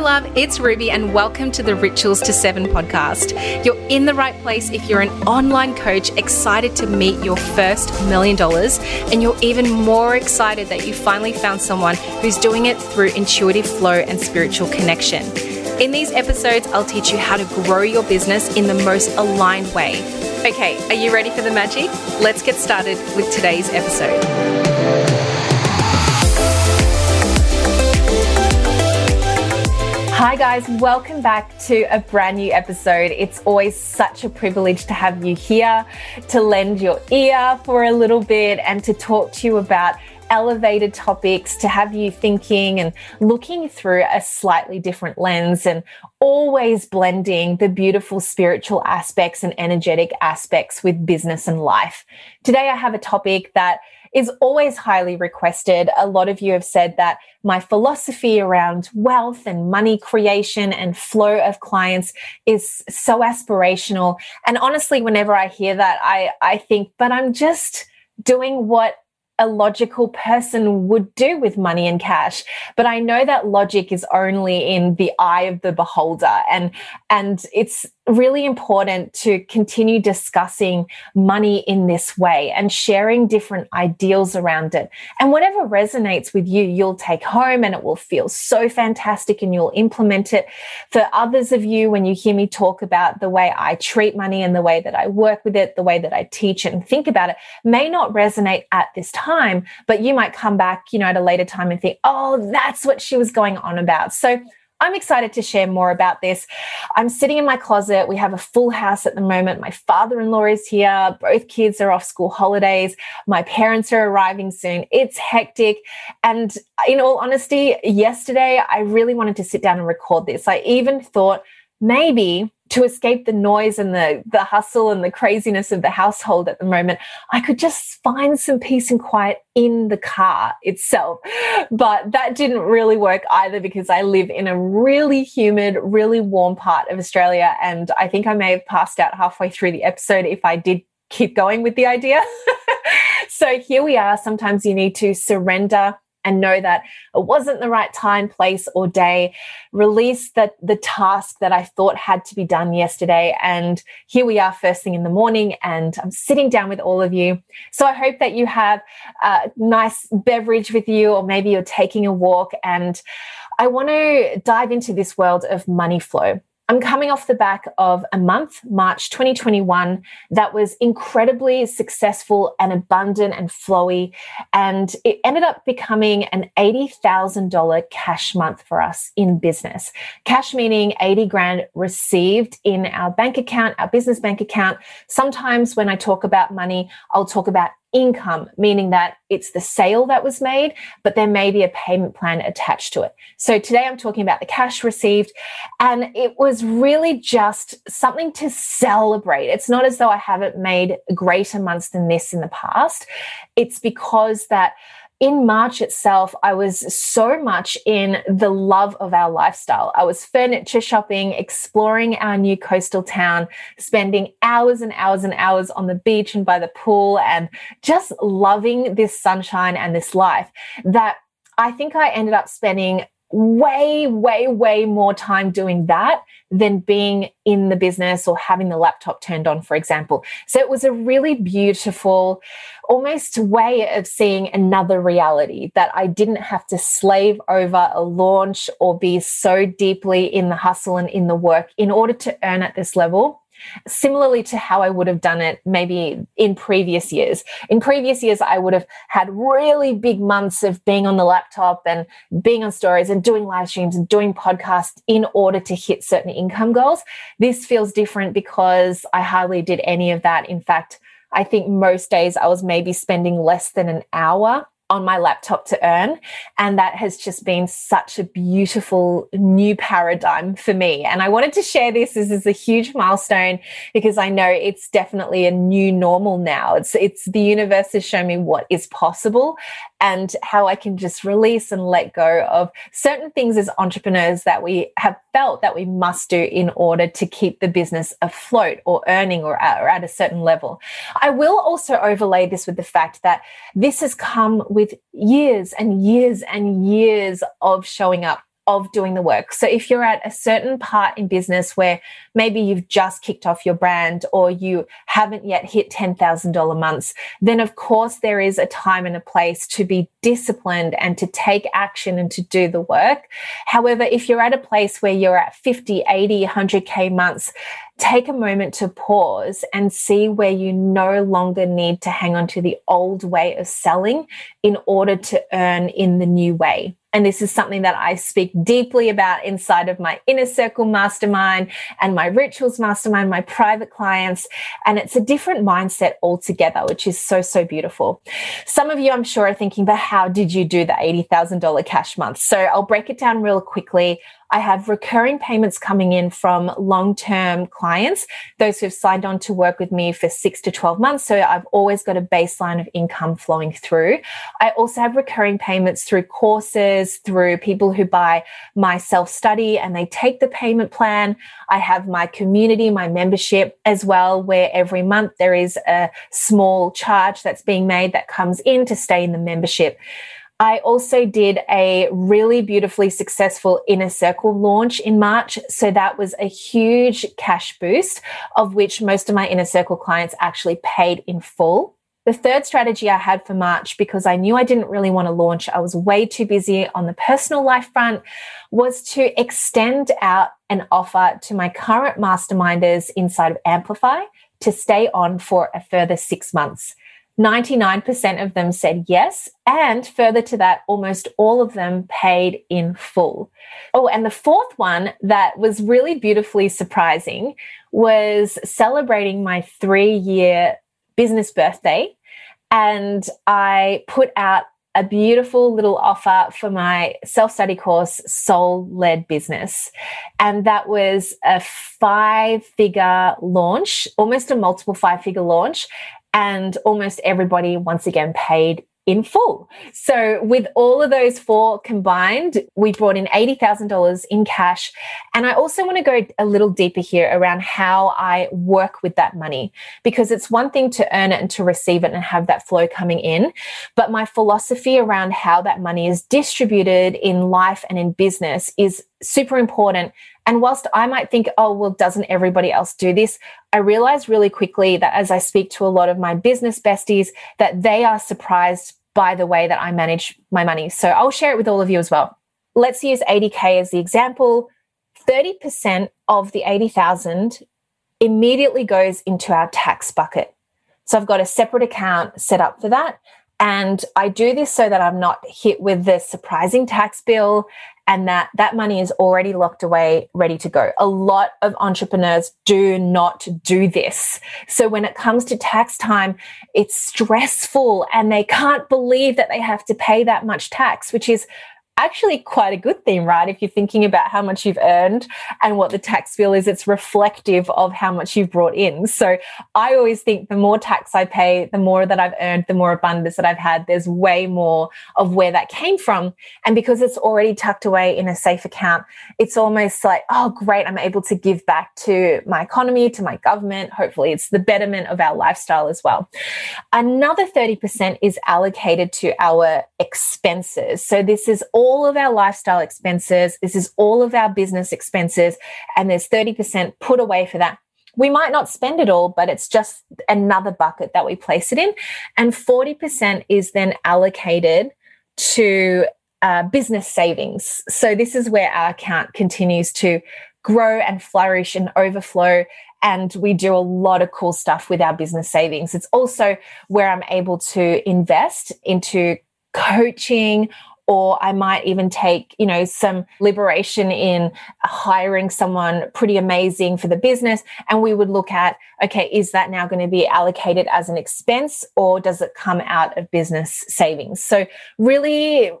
love, it's Ruby, and welcome to the Rituals to Seven podcast. You're in the right place if you're an online coach excited to meet your first million dollars, and you're even more excited that you finally found someone who's doing it through intuitive flow and spiritual connection. In these episodes, I'll teach you how to grow your business in the most aligned way. Okay, are you ready for the magic? Let's get started with today's episode. Hi, guys, welcome back to a brand new episode. It's always such a privilege to have you here, to lend your ear for a little bit, and to talk to you about elevated topics, to have you thinking and looking through a slightly different lens, and always blending the beautiful spiritual aspects and energetic aspects with business and life. Today, I have a topic that is always highly requested. A lot of you have said that my philosophy around wealth and money creation and flow of clients is so aspirational. And honestly, whenever I hear that, I, I think, but I'm just doing what a logical person would do with money and cash but i know that logic is only in the eye of the beholder and and it's really important to continue discussing money in this way and sharing different ideals around it. And whatever resonates with you, you'll take home and it will feel so fantastic and you'll implement it. For others of you, when you hear me talk about the way I treat money and the way that I work with it, the way that I teach it and think about it, may not resonate at this time, but you might come back, you know, at a later time and think, oh, that's what she was going on about. So I'm excited to share more about this. I'm sitting in my closet. We have a full house at the moment. My father in law is here. Both kids are off school holidays. My parents are arriving soon. It's hectic. And in all honesty, yesterday, I really wanted to sit down and record this. I even thought maybe to escape the noise and the the hustle and the craziness of the household at the moment i could just find some peace and quiet in the car itself. But that didn't really work either because i live in a really humid really warm part of australia and i think i may have passed out halfway through the episode if i did keep going with the idea. So here we are. Sometimes you need to surrender and know that it wasn't the right time, place, or day. Release the, the task that I thought had to be done yesterday. And here we are, first thing in the morning, and I'm sitting down with all of you. So I hope that you have a nice beverage with you, or maybe you're taking a walk. And I want to dive into this world of money flow. I'm coming off the back of a month, March 2021, that was incredibly successful and abundant and flowy. And it ended up becoming an $80,000 cash month for us in business. Cash meaning 80 grand received in our bank account, our business bank account. Sometimes when I talk about money, I'll talk about income, meaning that it's the sale that was made, but there may be a payment plan attached to it. So today I'm talking about the cash received, and it was really just something to celebrate. It's not as though I haven't made greater months than this in the past. It's because that in March itself, I was so much in the love of our lifestyle. I was furniture shopping, exploring our new coastal town, spending hours and hours and hours on the beach and by the pool, and just loving this sunshine and this life that I think I ended up spending way, way, way more time doing that than being in the business or having the laptop turned on, for example. So it was a really beautiful, almost way of seeing another reality that I didn't have to slave over a launch or be so deeply in the hustle and in the work in order to earn at this level similarly to how I would have done it maybe in previous years. In previous years, I would have had really big months of being on the laptop and being on stories and doing live streams and doing podcasts in order to hit certain income goals. This feels different because I hardly did any of that. In fact, I think most days I was maybe spending less than an hour on my laptop to earn. And that has just been such a beautiful new paradigm for me. And I wanted to share this. This is a huge milestone because I know it's definitely a new normal now. It's, it's the universe has shown me what is possible and how I can just release and let go of certain things as entrepreneurs that we have felt that we must do in order to keep the business afloat or earning or at, or at a certain level. I will also overlay this with the fact that this has come with years and years and years of showing up of doing the work. So if you're at a certain part in business where maybe you've just kicked off your brand or you haven't yet hit $10,000 months, then of course there is a time and a place to be disciplined and to take action and to do the work. However, if you're at a place where you're at 50, 80, 100K months, take a moment to pause and see where you no longer need to hang on to the old way of selling in order to earn in the new way. And this is something that I speak deeply about inside of my inner circle mastermind and my rituals mastermind, my private clients. And it's a different mindset altogether, which is so, so beautiful. Some of you, I'm sure, are thinking, but how did you do the $80,000 cash month? So I'll break it down real quickly. I have recurring payments coming in from long term clients, those who've signed on to work with me for six to 12 months. So I've always got a baseline of income flowing through. I also have recurring payments through courses, through people who buy my self study and they take the payment plan. I have my community, my membership as well, where every month there is a small charge that's being made that comes in to stay in the membership. I also did a really beautifully successful inner circle launch in March. So that was a huge cash boost, of which most of my inner circle clients actually paid in full. The third strategy I had for March, because I knew I didn't really want to launch, I was way too busy on the personal life front, was to extend out an offer to my current masterminders inside of Amplify to stay on for a further six months. 99% of them said yes. And further to that, almost all of them paid in full. Oh, and the fourth one that was really beautifully surprising was celebrating my three year business birthday. And I put out a beautiful little offer for my self study course, Soul Led Business. And that was a five figure launch, almost a multiple five figure launch and almost everybody once again paid in full. So, with all of those four combined, we brought in $80,000 in cash. And I also want to go a little deeper here around how I work with that money, because it's one thing to earn it and to receive it and have that flow coming in. But my philosophy around how that money is distributed in life and in business is super important and whilst I might think, oh, well, doesn't everybody else do this? I realize really quickly that as I speak to a lot of my business besties, that they are surprised by the way that I manage my money. So I'll share it with all of you as well. Let's use 80K as the example. 30% of the 80,000 immediately goes into our tax bucket. So I've got a separate account set up for that. And I do this so that I'm not hit with the surprising tax bill and that that money is already locked away, ready to go. A lot of entrepreneurs do not do this. So when it comes to tax time, it's stressful and they can't believe that they have to pay that much tax, which is actually quite a good thing, right? If you're thinking about how much you've earned and what the tax bill is, it's reflective of how much you've brought in. So I always think the more tax I pay, the more that I've earned, the more abundance that I've had. There's way more of where that came from. And because it's already tucked away in a safe account, it's almost like, oh, great, I'm able to give back to my economy, to my government. Hopefully, it's the betterment of our lifestyle as well. Another 30% is allocated to our expenses. So this is all of our lifestyle expenses. This is all of our business expenses. And there's 30% put away for that. We might not spend it all, but it's just another bucket that we place it in. And 40% is then allocated to uh, business savings. So this is where our account continues to grow and flourish and overflow. And we do a lot of cool stuff with our business savings. It's also where I'm able to invest into coaching or I might even take, you know, some liberation in hiring someone pretty amazing for the business. And we would look at, okay, is that now going to be allocated as an expense or does it come out of business savings? So really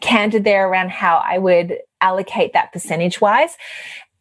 candid there around how I would allocate that percentage wise.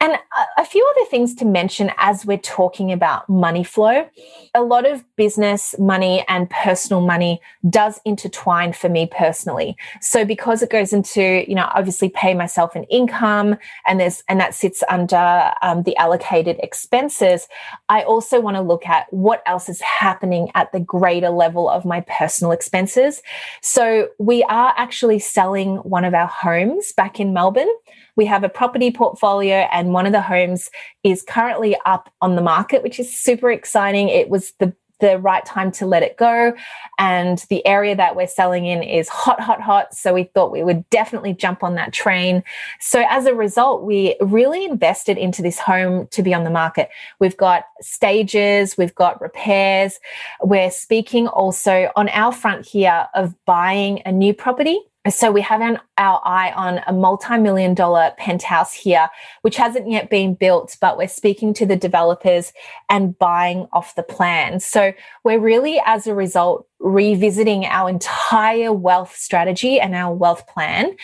And a, few other things to mention as we're talking about money flow. A lot of business money and personal money does intertwine for me personally. So because it goes into, you know, obviously pay myself an income and there's, and that sits under um, the allocated expenses, I also want to look at what else is happening at the greater level of my personal expenses. So we are actually selling one of our homes back in Melbourne We have a property portfolio, and one of the homes is currently up on the market, which is super exciting. It was the the right time to let it go. And the area that we're selling in is hot, hot, hot. So we thought we would definitely jump on that train. So as a result, we really invested into this home to be on the market. We've got stages, we've got repairs. We're speaking also on our front here of buying a new property so we have an, our eye on a multi-million dollar penthouse here, which hasn't yet been built, but we're speaking to the developers and buying off the plan. So we're really, as a result, revisiting our entire wealth strategy and our wealth plan.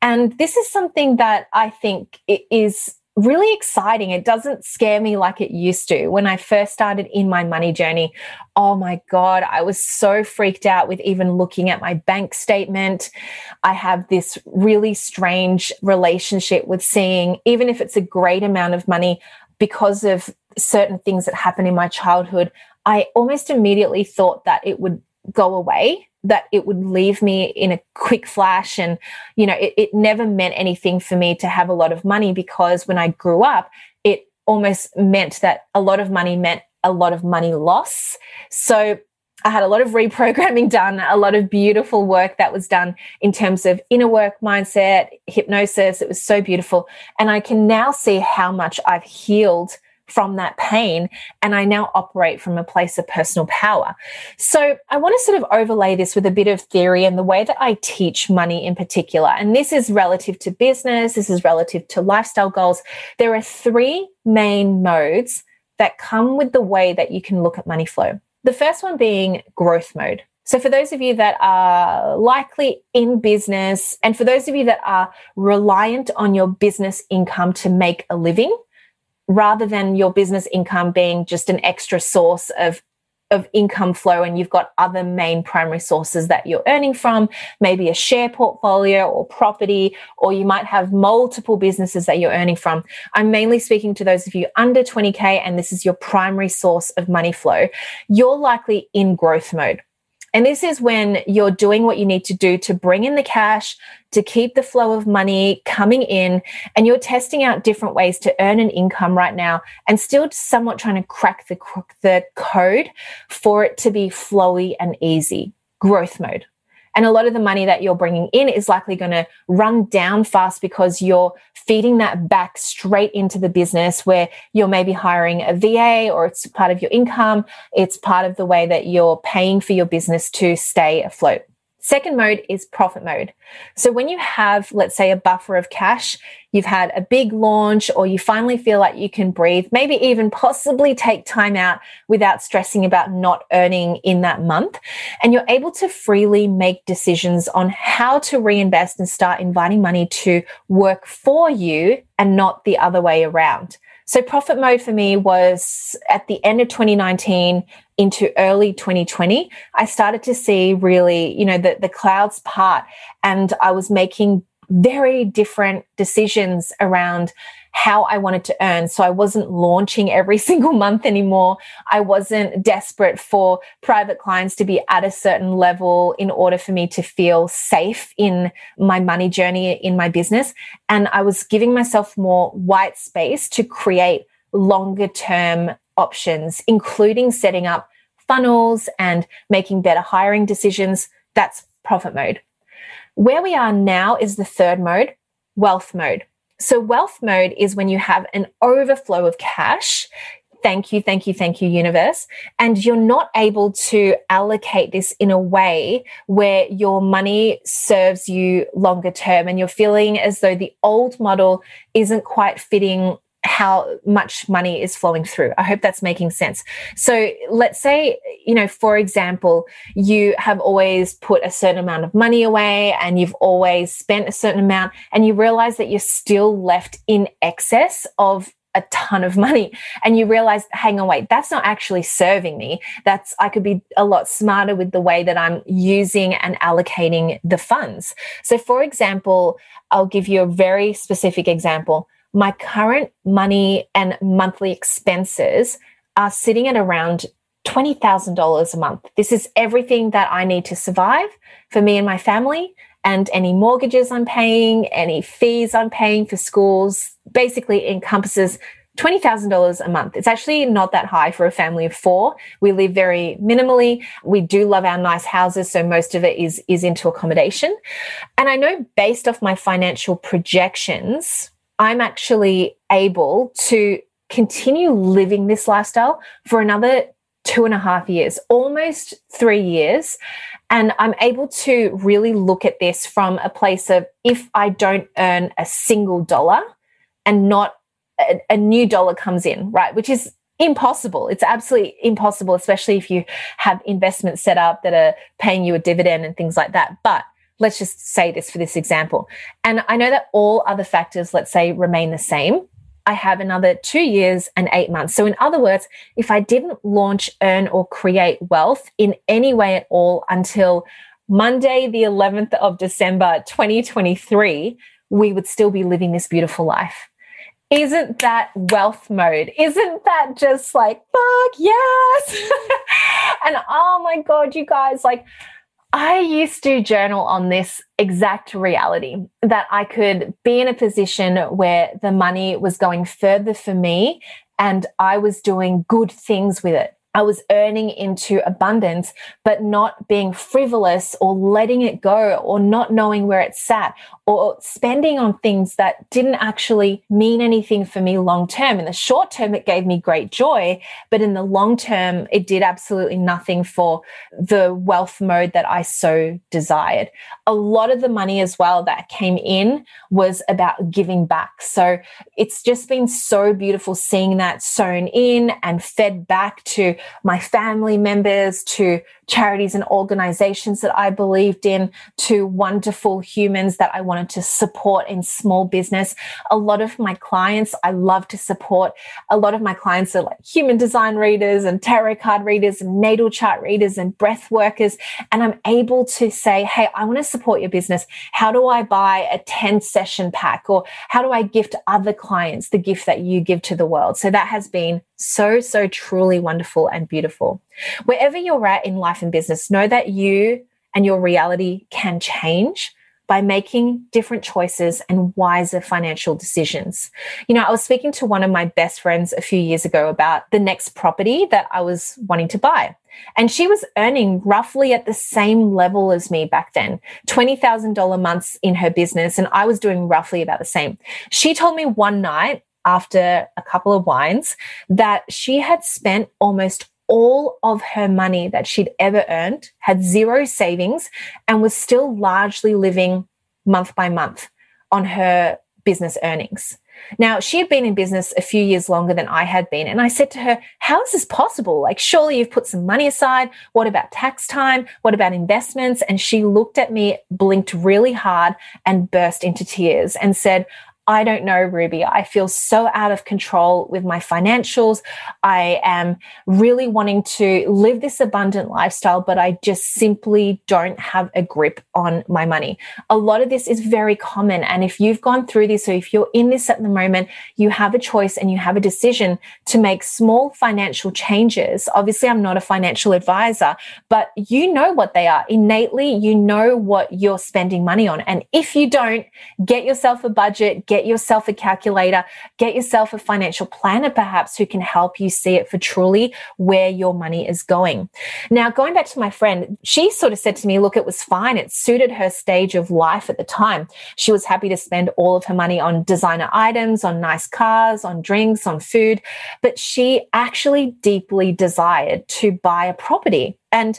And this is something that I think is really exciting. It doesn't scare me like it used to. When I first started in my money journey, oh my God, I was so freaked out with even looking at my bank statement. I have this really strange relationship with seeing, even if it's a great amount of money, because of certain things that happened in my childhood, I almost immediately thought that it would go away that it would leave me in a quick flash and you know it, it never meant anything for me to have a lot of money because when i grew up it almost meant that a lot of money meant a lot of money loss so I had a lot of reprogramming done, a lot of beautiful work that was done in terms of inner work mindset, hypnosis. It was so beautiful. And I can now see how much I've healed from that pain and I now operate from a place of personal power. So I want to sort of overlay this with a bit of theory and the way that I teach money in particular. And this is relative to business, this is relative to lifestyle goals. There are three main modes that come with the way that you can look at money flow. The first one being growth mode. So, for those of you that are likely in business, and for those of you that are reliant on your business income to make a living, rather than your business income being just an extra source of of income flow and you've got other main primary sources that you're earning from, maybe a share portfolio or property, or you might have multiple businesses that you're earning from. I'm mainly speaking to those of you under 20K and this is your primary source of money flow. You're likely in growth mode. And this is when you're doing what you need to do to bring in the cash, to keep the flow of money coming in, and you're testing out different ways to earn an income right now and still somewhat trying to crack the, the code for it to be flowy and easy. Growth mode. And a lot of the money that you're bringing in is likely going to run down fast because you're feeding that back straight into the business where you're maybe hiring a VA or it's part of your income. It's part of the way that you're paying for your business to stay afloat. Second mode is profit mode. So when you have, let's say, a buffer of cash, you've had a big launch, or you finally feel like you can breathe, maybe even possibly take time out without stressing about not earning in that month. And you're able to freely make decisions on how to reinvest and start inviting money to work for you and not the other way around. So profit mode for me was at the end of 2019 into early 2020. I started to see really, you know, the, the clouds part and I was making very different decisions around how I wanted to earn. So I wasn't launching every single month anymore. I wasn't desperate for private clients to be at a certain level in order for me to feel safe in my money journey in my business. And I was giving myself more white space to create longer term options, including setting up funnels and making better hiring decisions. That's profit mode. Where we are now is the third mode, wealth mode. So, wealth mode is when you have an overflow of cash. Thank you, thank you, thank you, universe. And you're not able to allocate this in a way where your money serves you longer term and you're feeling as though the old model isn't quite fitting how much money is flowing through. I hope that's making sense. So let's say, you know, for example, you have always put a certain amount of money away and you've always spent a certain amount and you realize that you're still left in excess of a ton of money and you realize hang on wait that's not actually serving me that's i could be a lot smarter with the way that i'm using and allocating the funds so for example i'll give you a very specific example my current money and monthly expenses are sitting at around $20,000 a month. This is everything that I need to survive for me and my family and any mortgages I'm paying, any fees I'm paying for schools, basically encompasses $20,000 a month. It's actually not that high for a family of four. We live very minimally. We do love our nice houses. So most of it is, is into accommodation. And I know based off my financial projections, I'm actually able to continue living this lifestyle for another two and a half years, almost three years. And I'm able to really look at this from a place of if I don't earn a single dollar and not a, a new dollar comes in, right? Which is impossible. It's absolutely impossible, especially if you have investments set up that are paying you a dividend and things like that. But let's just say this for this example. And I know that all other factors, let's say, remain the same. I have another two years and eight months. So, in other words, if I didn't launch, earn, or create wealth in any way at all until Monday, the 11th of December, 2023, we would still be living this beautiful life. Isn't that wealth mode? Isn't that just like, fuck yes? and oh my God, you guys, like, I used to journal on this exact reality that I could be in a position where the money was going further for me and I was doing good things with it. I was earning into abundance, but not being frivolous or letting it go or not knowing where it sat or spending on things that didn't actually mean anything for me long term. In the short term, it gave me great joy, but in the long term, it did absolutely nothing for the wealth mode that I so desired. A lot of the money as well that came in was about giving back. So it's just been so beautiful seeing that sewn in and fed back to my family members, to charities and organizations that I believed in, to wonderful humans that I wanted to support in small business. A lot of my clients I love to support. A lot of my clients are like human design readers and tarot card readers and natal chart readers and breath workers. And I'm able to say, hey, I want to support your business. How do I buy a 10 session pack? Or how do I gift other clients the gift that you give to the world? So that has been so, so truly wonderful and beautiful. Wherever you're at in life and business, know that you and your reality can change by making different choices and wiser financial decisions. You know, I was speaking to one of my best friends a few years ago about the next property that I was wanting to buy. And she was earning roughly at the same level as me back then $20,000 months in her business. And I was doing roughly about the same. She told me one night after a couple of wines that she had spent almost all of her money that she'd ever earned, had zero savings, and was still largely living month by month on her business earnings. Now, she had been in business a few years longer than I had been. And I said to her, How is this possible? Like, surely you've put some money aside. What about tax time? What about investments? And she looked at me, blinked really hard, and burst into tears and said, I don't know, Ruby. I feel so out of control with my financials. I am really wanting to live this abundant lifestyle, but I just simply don't have a grip on my money. A lot of this is very common. And if you've gone through this, or if you're in this at the moment, you have a choice and you have a decision to make small financial changes. Obviously, I'm not a financial advisor, but you know what they are. Innately, you know what you're spending money on. And if you don't, get yourself a budget, get yourself a calculator, get yourself a financial planner, perhaps, who can help you see it for truly where your money is going. Now, going back to my friend, she sort of said to me, look, it was fine. It suited her stage of life at the time. She was happy to spend all of her money on designer items, on nice cars, on drinks, on food, but she actually deeply desired to buy a property and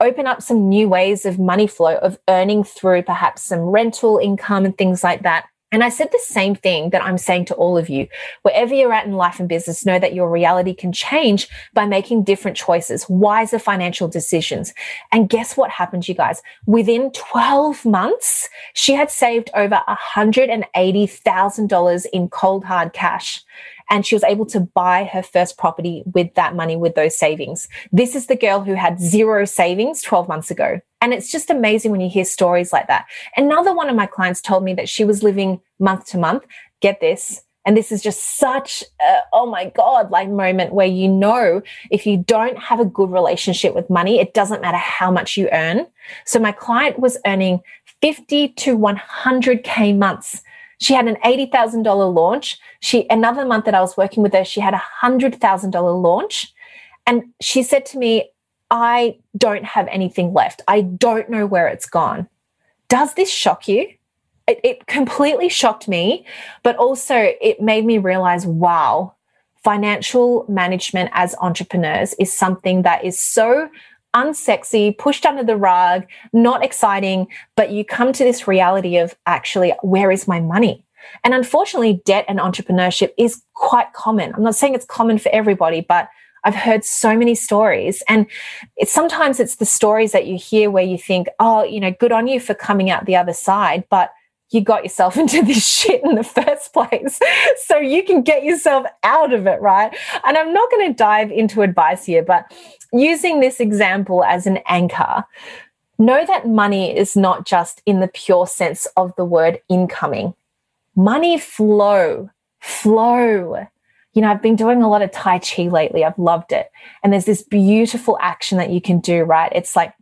open up some new ways of money flow, of earning through perhaps some rental income and things like that. And I said the same thing that I'm saying to all of you. Wherever you're at in life and business, know that your reality can change by making different choices, wiser financial decisions. And guess what happened, you guys? Within 12 months, she had saved over $180,000 in cold hard cash and she was able to buy her first property with that money, with those savings. This is the girl who had zero savings 12 months ago. And it's just amazing when you hear stories like that. Another one of my clients told me that she was living month to month. Get this. And this is just such a, oh my God, like moment where you know if you don't have a good relationship with money, it doesn't matter how much you earn. So my client was earning 50 to 100K months. She had an $80,000 launch. She, another month that I was working with her, she had a $100,000 launch. And she said to me, I don't have anything left. I don't know where it's gone. Does this shock you? It, it completely shocked me, but also it made me realize wow, financial management as entrepreneurs is something that is so unsexy, pushed under the rug, not exciting, but you come to this reality of actually, where is my money? And unfortunately, debt and entrepreneurship is quite common. I'm not saying it's common for everybody, but I've heard so many stories. And it's sometimes it's the stories that you hear where you think, oh, you know, good on you for coming out the other side. But you got yourself into this shit in the first place. So you can get yourself out of it, right? And I'm not going to dive into advice here, but using this example as an anchor, know that money is not just in the pure sense of the word incoming. Money flow, flow. You know, I've been doing a lot of Tai Chi lately. I've loved it. And there's this beautiful action that you can do, right? It's like,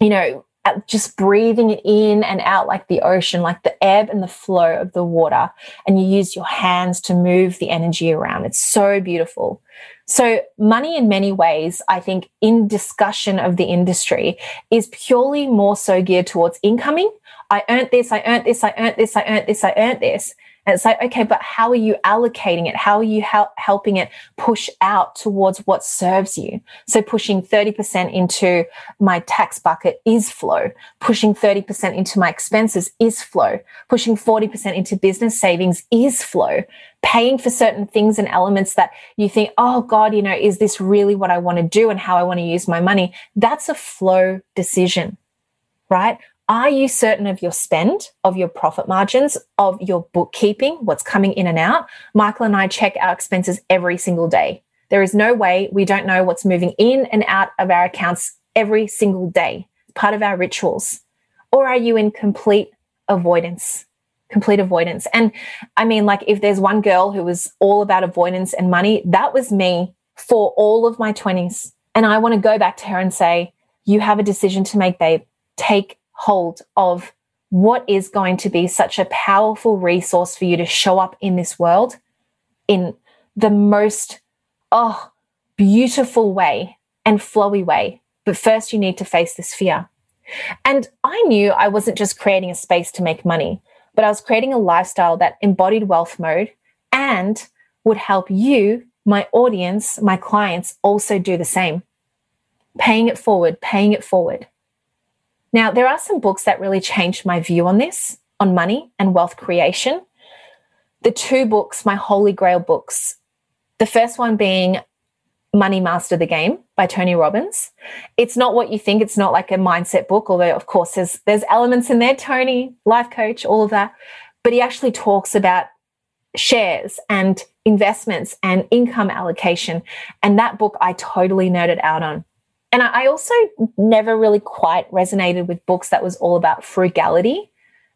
you know, just breathing it in and out like the ocean, like the ebb and the flow of the water. And you use your hands to move the energy around. It's so beautiful. So, money in many ways, I think, in discussion of the industry, is purely more so geared towards incoming. I earned this, I earned this, I earned this, I earned this, I earned this. And it's like, okay, but how are you allocating it? How are you hel- helping it push out towards what serves you? So pushing 30% into my tax bucket is flow. Pushing 30% into my expenses is flow. Pushing 40% into business savings is flow. Paying for certain things and elements that you think, oh God, you know, is this really what I want to do and how I want to use my money? That's a flow decision, right? Are you certain of your spend, of your profit margins, of your bookkeeping, what's coming in and out? Michael and I check our expenses every single day. There is no way we don't know what's moving in and out of our accounts every single day, part of our rituals. Or are you in complete avoidance? Complete avoidance. And I mean, like, if there's one girl who was all about avoidance and money, that was me for all of my 20s. And I want to go back to her and say, You have a decision to make, babe. Take hold of what is going to be such a powerful resource for you to show up in this world in the most oh beautiful way and flowy way. But first you need to face this fear. And i knew i wasn't just creating a space to make money but i was creating a lifestyle that embodied wealth mode and would help you my audience my clients also do the same. Paying it forward paying it forward now, there are some books that really changed my view on this, on money and wealth creation. The two books, my holy grail books, the first one being Money Master the Game by Tony Robbins. It's not what you think. It's not like a mindset book, although of course there's there's elements in there, Tony, life coach, all of that. But he actually talks about shares and investments and income allocation. And that book I totally nerded out on. And I also never really quite resonated with books that was all about frugality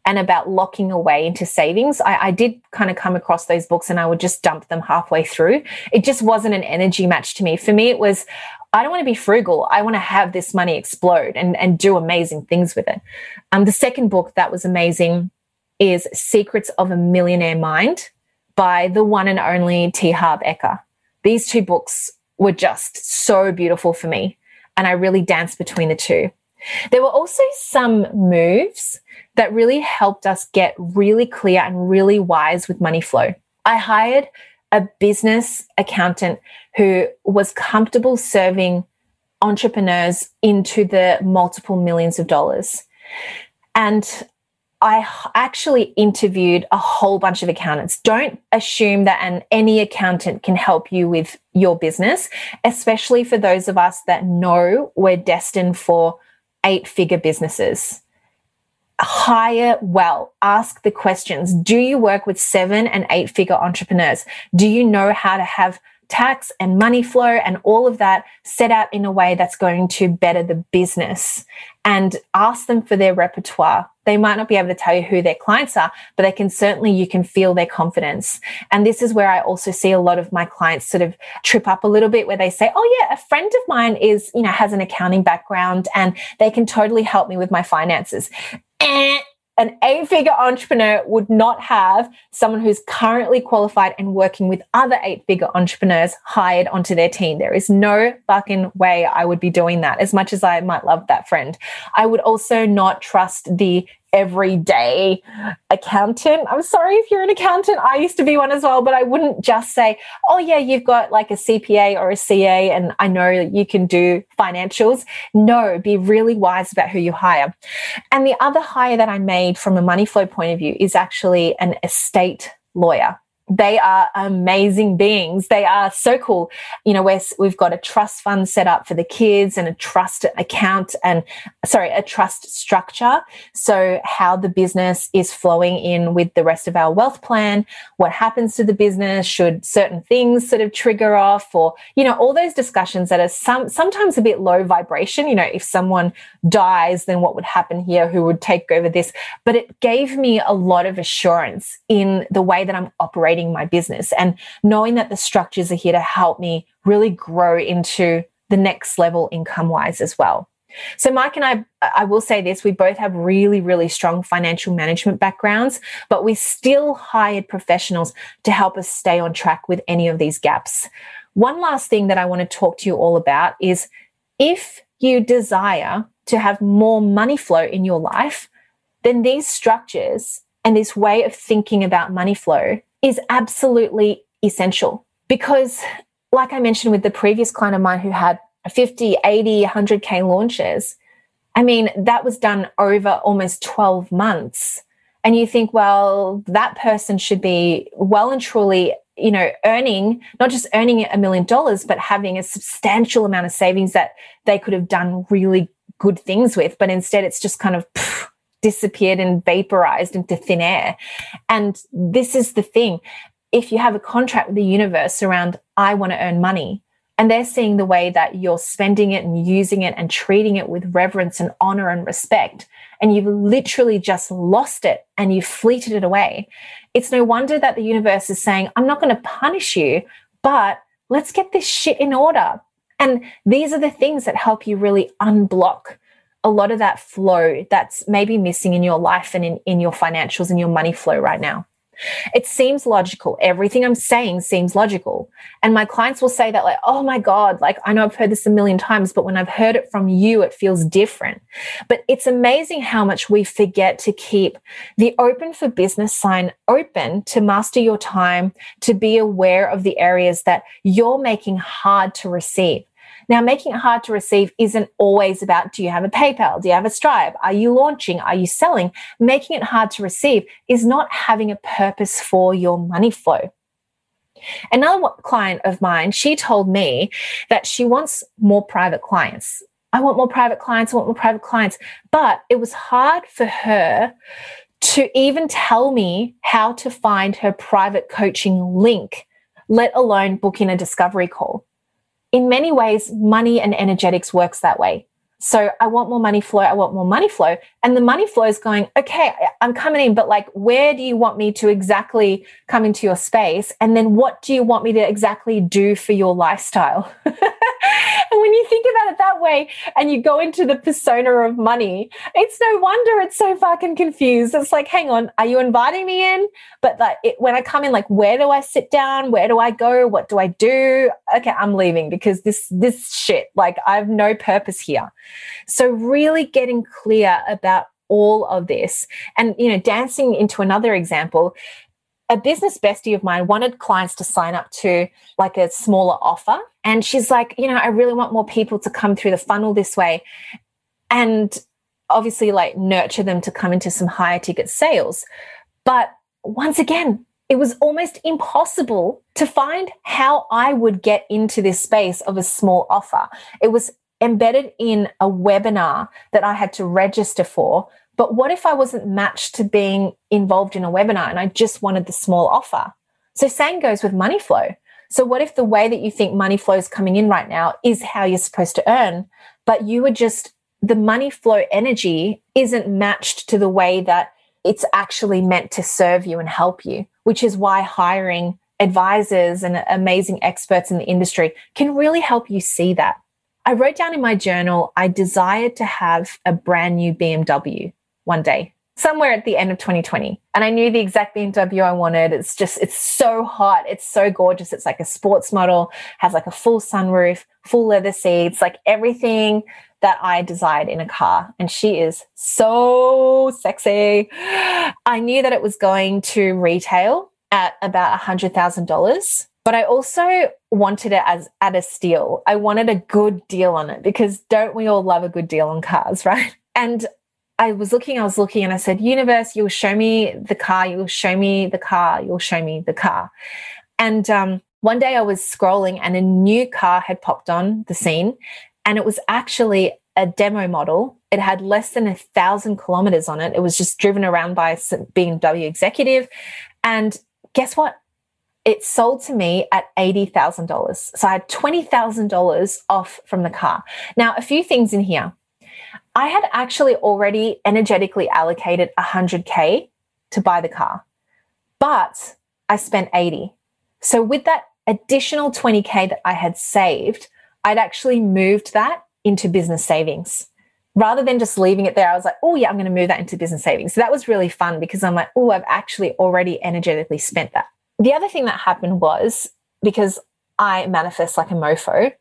and about locking away into savings. I, I, did kind of come across those books and I would just dump them halfway through. It just wasn't an energy match to me. For me, it was, I don't want to be frugal. I want to have this money explode and, and do amazing things with it. Um, the second book that was amazing is Secrets of a Millionaire Mind by the one and only T. Harv Eker. These two books were just so beautiful for me and I really danced between the two. There were also some moves that really helped us get really clear and really wise with money flow. I hired a business accountant who was comfortable serving entrepreneurs into the multiple millions of dollars. And I actually interviewed a whole bunch of accountants. Don't assume that an any accountant can help you with your business, especially for those of us that know we're destined for eight figure businesses. Hire well, ask the questions. Do you work with seven and eight figure entrepreneurs? Do you know how to have tax and money flow and all of that set out in a way that's going to better the business and ask them for their repertoire they might not be able to tell you who their clients are, but they can certainly, you can feel their confidence. And this is where I also see a lot of my clients sort of trip up a little bit where they say, Oh, yeah, a friend of mine is, you know, has an accounting background and they can totally help me with my finances. Eh, an eight figure entrepreneur would not have someone who's currently qualified and working with other eight figure entrepreneurs hired onto their team. There is no fucking way I would be doing that as much as I might love that friend. I would also not trust the everyday accountant. I'm sorry if you're an accountant. I used to be one as well, but I wouldn't just say, oh, yeah, you've got like a CPA or a CA and I know that you can do financials. No, be really wise about who you hire. And the other hire that I made from a money flow point of view is actually an estate lawyer they are amazing beings. They are so cool. You know, we've got a trust fund set up for the kids and a trust account and sorry, a trust structure. So how the business is flowing in with the rest of our wealth plan, what happens to the business, should certain things sort of trigger off or, you know, all those discussions that are some, sometimes a bit low vibration. You know, if someone dies, then what would happen here? Who would take over this? But it gave me a lot of assurance in the way that I'm operating my business and knowing that the structures are here to help me really grow into the next level income wise as well. So, Mike and I, I will say this we both have really, really strong financial management backgrounds, but we still hired professionals to help us stay on track with any of these gaps. One last thing that I want to talk to you all about is if you desire to have more money flow in your life, then these structures and this way of thinking about money flow is absolutely essential because, like I mentioned with the previous client of mine who had 50, 80, 100K launches, I mean, that was done over almost 12 months. And you think, well, that person should be well and truly, you know, earning, not just earning a million dollars, but having a substantial amount of savings that they could have done really good things with. But instead, it's just kind of disappeared and vaporized into thin air. And this is the thing. If you have a contract with the universe around, I want to earn money, and they're seeing the way that you're spending it and using it and treating it with reverence and honor and respect, and you've literally just lost it and you've fleeted it away, it's no wonder that the universe is saying, I'm not going to punish you, but let's get this shit in order. And these are the things that help you really unblock a lot of that flow that's maybe missing in your life and in, in your financials and your money flow right now. It seems logical. Everything I'm saying seems logical. And my clients will say that, like, oh my God, like I know I've heard this a million times, but when I've heard it from you, it feels different. But it's amazing how much we forget to keep the open for business sign open to master your time, to be aware of the areas that you're making hard to receive. Now, making it hard to receive isn't always about do you have a PayPal? Do you have a Stripe? Are you launching? Are you selling? Making it hard to receive is not having a purpose for your money flow. Another client of mine, she told me that she wants more private clients. I want more private clients, I want more private clients. But it was hard for her to even tell me how to find her private coaching link, let alone book in a discovery call in many ways, money and energetics works that way. So I want more money flow. I want more money flow. And the money flow is going, okay, I'm coming in, but like, where do you want me to exactly come into your space? And then what do you want me to exactly do for your lifestyle? And when you think about it that way and you go into the persona of money, it's no wonder it's so fucking confused. It's like, hang on, are you inviting me in? But like it, when I come in, like, where do I sit down? Where do I go? What do I do? Okay, I'm leaving because this this shit, like I have no purpose here. So really getting clear about all of this and you know dancing into another example a business bestie of mine wanted clients to sign up to like a smaller offer. And she's like, you know, I really want more people to come through the funnel this way. And obviously, like, nurture them to come into some higher ticket sales. But once again, it was almost impossible to find how I would get into this space of a small offer. It was embedded in a webinar that I had to register for but what if I wasn't matched to being involved in a webinar and I just wanted the small offer? So, same goes with money flow. So, what if the way that you think money flow is coming in right now is how you're supposed to earn, but you were just the money flow energy isn't matched to the way that it's actually meant to serve you and help you, which is why hiring advisors and amazing experts in the industry can really help you see that. I wrote down in my journal, I desired to have a brand new BMW one day. somewhere at the end of 2020. And I knew the exact BMW I wanted. It's just, it's so hot. It's so gorgeous. It's like a sports model, has like a full sunroof, full leather seats, like everything that I desired in a car. And she is so sexy. I knew that it was going to retail at about $100,000. But I also wanted it as at a steal. I wanted a good deal on it because don't we all love a good deal on cars, right? And I was looking, I was looking, and I said, Universe, you'll show me the car, you'll show me the car, you'll show me the car. And um, one day I was scrolling and a new car had popped on the scene, and it was actually a demo model. It had less than a thousand kilometers on it. It was just driven around by a BMW executive. And guess what? It sold to me at $80,000. So I had $20,000 off from the car. Now, a few things in here. I had actually already energetically allocated 100K to buy the car, but I spent 80. So with that additional 20K that I had saved, I'd actually moved that into business savings. Rather than just leaving it there, I was like, oh, yeah, I'm going to move that into business savings. So that was really fun because I'm like, oh, I've actually already energetically spent that. The other thing that happened was because I manifest like a mofo,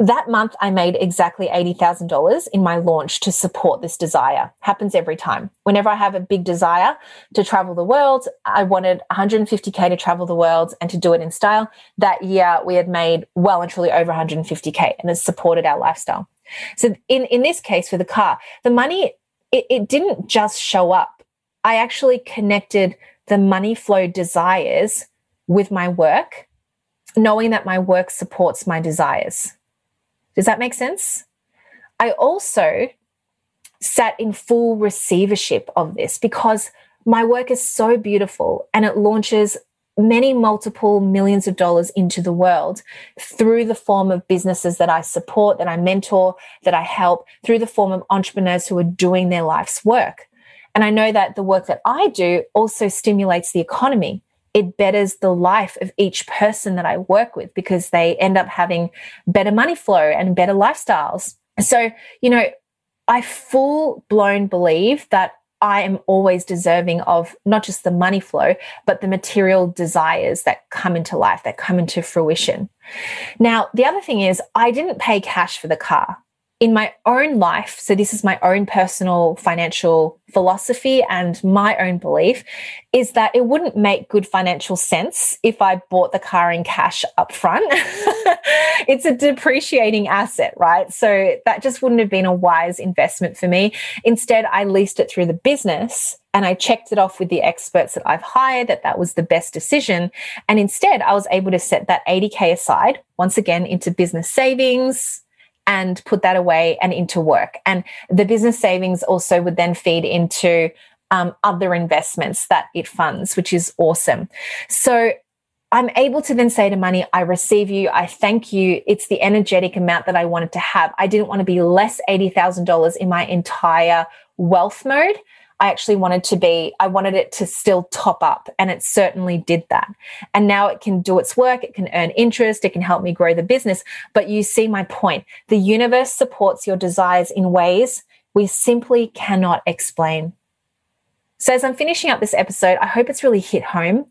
that month I made exactly $80,000 in my launch to support this desire. Happens every time. Whenever I have a big desire to travel the world, I wanted 150K to travel the world and to do it in style. That year we had made well and truly over 150K and it supported our lifestyle. So in, in this case for the car, the money, it, it didn't just show up. I actually connected the money flow desires with my work, knowing that my work supports my desires. Does that make sense? I also sat in full receivership of this because my work is so beautiful and it launches many multiple millions of dollars into the world through the form of businesses that I support, that I mentor, that I help, through the form of entrepreneurs who are doing their life's work. And I know that the work that I do also stimulates the economy it betters the life of each person that I work with because they end up having better money flow and better lifestyles. So, you know, I full blown believe that I am always deserving of not just the money flow, but the material desires that come into life, that come into fruition. Now, the other thing is, I didn't pay cash for the car in my own life, so this is my own personal financial philosophy and my own belief, is that it wouldn't make good financial sense if I bought the car in cash up front. it's a depreciating asset, right? So that just wouldn't have been a wise investment for me. Instead, I leased it through the business and I checked it off with the experts that I've hired that that was the best decision. And instead, I was able to set that 80K aside once again into business savings and put that away and into work. And the business savings also would then feed into um, other investments that it funds, which is awesome. So I'm able to then say to money, I receive you, I thank you. It's the energetic amount that I wanted to have. I didn't want to be less $80,000 in my entire wealth mode. I actually wanted to be, I wanted it to still top up, and it certainly did that. And now it can do its work, it can earn interest, it can help me grow the business. But you see my point. The universe supports your desires in ways we simply cannot explain. So, as I'm finishing up this episode, I hope it's really hit home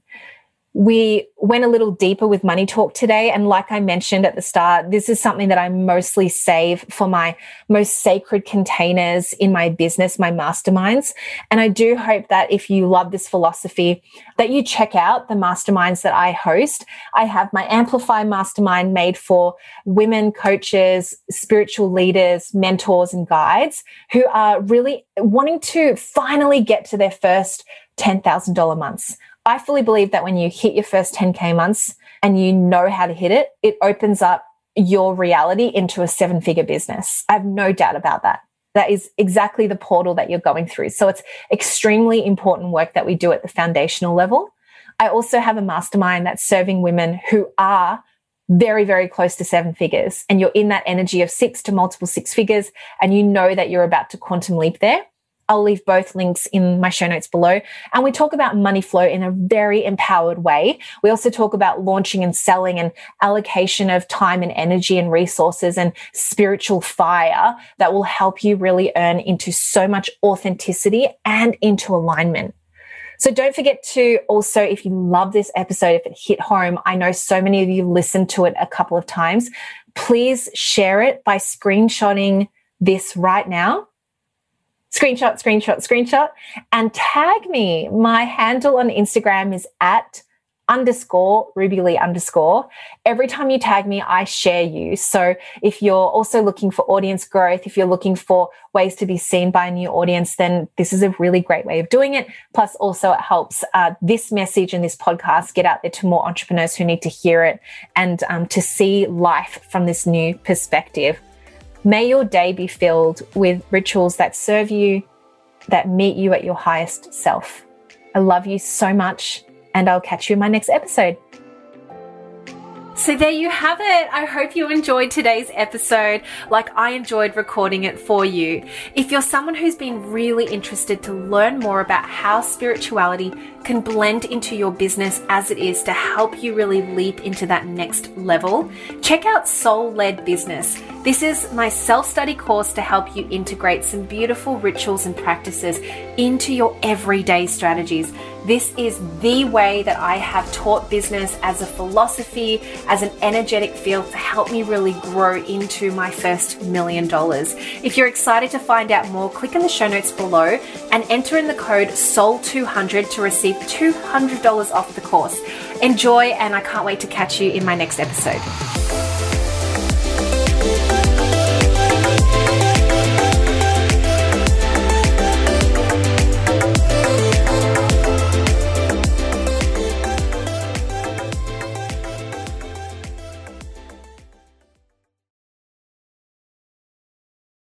we went a little deeper with money talk today. And like I mentioned at the start, this is something that I mostly save for my most sacred containers in my business, my masterminds. And I do hope that if you love this philosophy, that you check out the masterminds that I host. I have my Amplify mastermind made for women coaches, spiritual leaders, mentors, and guides who are really wanting to finally get to their first $10,000 months. I fully believe that when you hit your first 10K months and you know how to hit it, it opens up your reality into a seven figure business. I have no doubt about that. That is exactly the portal that you're going through. So it's extremely important work that we do at the foundational level. I also have a mastermind that's serving women who are very, very close to seven figures and you're in that energy of six to multiple six figures and you know that you're about to quantum leap there. I'll leave both links in my show notes below. And we talk about money flow in a very empowered way. We also talk about launching and selling and allocation of time and energy and resources and spiritual fire that will help you really earn into so much authenticity and into alignment. So don't forget to also, if you love this episode, if it hit home, I know so many of you listened to it a couple of times. Please share it by screenshotting this right now. Screenshot, screenshot, screenshot, and tag me. My handle on Instagram is at underscore Ruby Lee underscore. Every time you tag me, I share you. So if you're also looking for audience growth, if you're looking for ways to be seen by a new audience, then this is a really great way of doing it. Plus, also it helps uh, this message and this podcast get out there to more entrepreneurs who need to hear it and um, to see life from this new perspective. May your day be filled with rituals that serve you, that meet you at your highest self. I love you so much and I'll catch you in my next episode. So there you have it. I hope you enjoyed today's episode like I enjoyed recording it for you. If you're someone who's been really interested to learn more about how spirituality can blend into your business as it is to help you really leap into that next level, check out Soul Led Business. This is my self study course to help you integrate some beautiful rituals and practices into your everyday strategies. This is the way that I have taught business as a philosophy, as an energetic field to help me really grow into my first million dollars. If you're excited to find out more, click in the show notes below and enter in the code SOUL200 to receive $200 off the course. Enjoy, and I can't wait to catch you in my next episode.